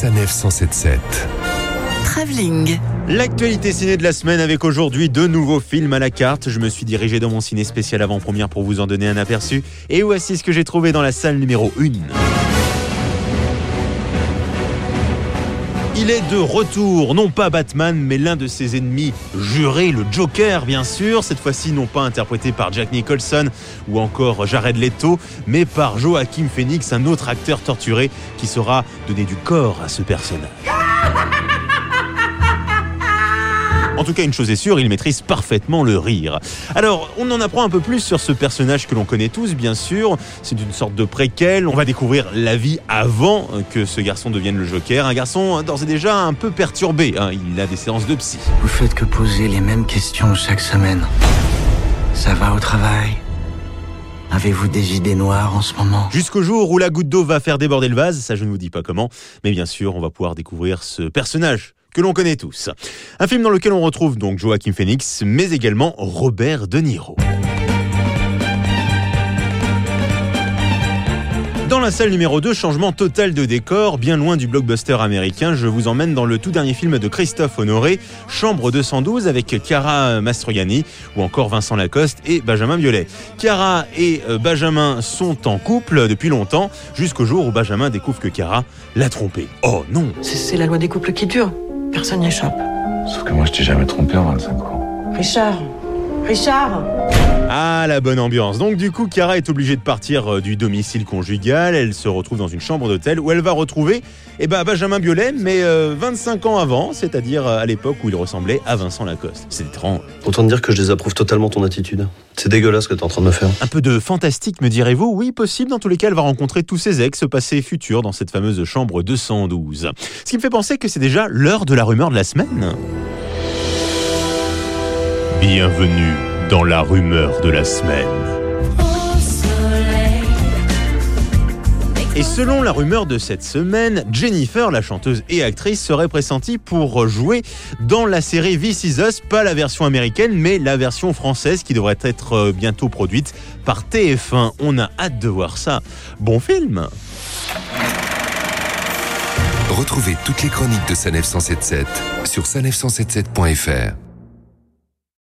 Sanef 177. Travelling. L'actualité ciné de la semaine avec aujourd'hui deux nouveaux films à la carte. Je me suis dirigé dans mon ciné spécial avant-première pour vous en donner un aperçu. Et voici ce que j'ai trouvé dans la salle numéro 1. Il est de retour, non pas Batman, mais l'un de ses ennemis jurés, le Joker bien sûr, cette fois-ci non pas interprété par Jack Nicholson ou encore Jared Leto, mais par Joaquin Phoenix, un autre acteur torturé qui saura donner du corps à ce personnage. En tout cas, une chose est sûre, il maîtrise parfaitement le rire. Alors, on en apprend un peu plus sur ce personnage que l'on connaît tous, bien sûr. C'est une sorte de préquel. On va découvrir la vie avant que ce garçon devienne le Joker. Un garçon d'ores et déjà un peu perturbé. hein. Il a des séances de psy. Vous faites que poser les mêmes questions chaque semaine. Ça va au travail? Avez-vous des idées noires en ce moment? Jusqu'au jour où la goutte d'eau va faire déborder le vase, ça je ne vous dis pas comment, mais bien sûr, on va pouvoir découvrir ce personnage que l'on connaît tous. Un film dans lequel on retrouve donc Joaquin Phoenix, mais également Robert De Niro. Dans la salle numéro 2, changement total de décor, bien loin du blockbuster américain, je vous emmène dans le tout dernier film de Christophe Honoré, Chambre 212 avec Chiara Mastroianni ou encore Vincent Lacoste et Benjamin Biolay. Chiara et euh, Benjamin sont en couple depuis longtemps, jusqu'au jour où Benjamin découvre que Chiara l'a trompé. Oh non C'est la loi des couples qui dure. Personne n'y échappe. Sauf que moi, je t'ai jamais trompé en 25 ans. Richard Richard Ah, la bonne ambiance. Donc, du coup, Chiara est obligée de partir euh, du domicile conjugal. Elle se retrouve dans une chambre d'hôtel où elle va retrouver eh ben, Benjamin Biolay, mais euh, 25 ans avant, c'est-à-dire euh, à l'époque où il ressemblait à Vincent Lacoste. C'est étrange. Autant te dire que je désapprouve totalement ton attitude. C'est dégueulasse ce que t'es en train de me faire. Un peu de fantastique, me direz-vous Oui, possible. Dans tous les cas, elle va rencontrer tous ses ex, passé et futur, dans cette fameuse chambre 212. Ce qui me fait penser que c'est déjà l'heure de la rumeur de la semaine. Bienvenue dans la rumeur de la semaine. Et selon la rumeur de cette semaine, Jennifer, la chanteuse et actrice, serait pressentie pour jouer dans la série This Is Us, pas la version américaine, mais la version française qui devrait être euh, bientôt produite par TF1. On a hâte de voir ça. Bon film Retrouvez toutes les chroniques de Sanef 177 sur sanef177.fr.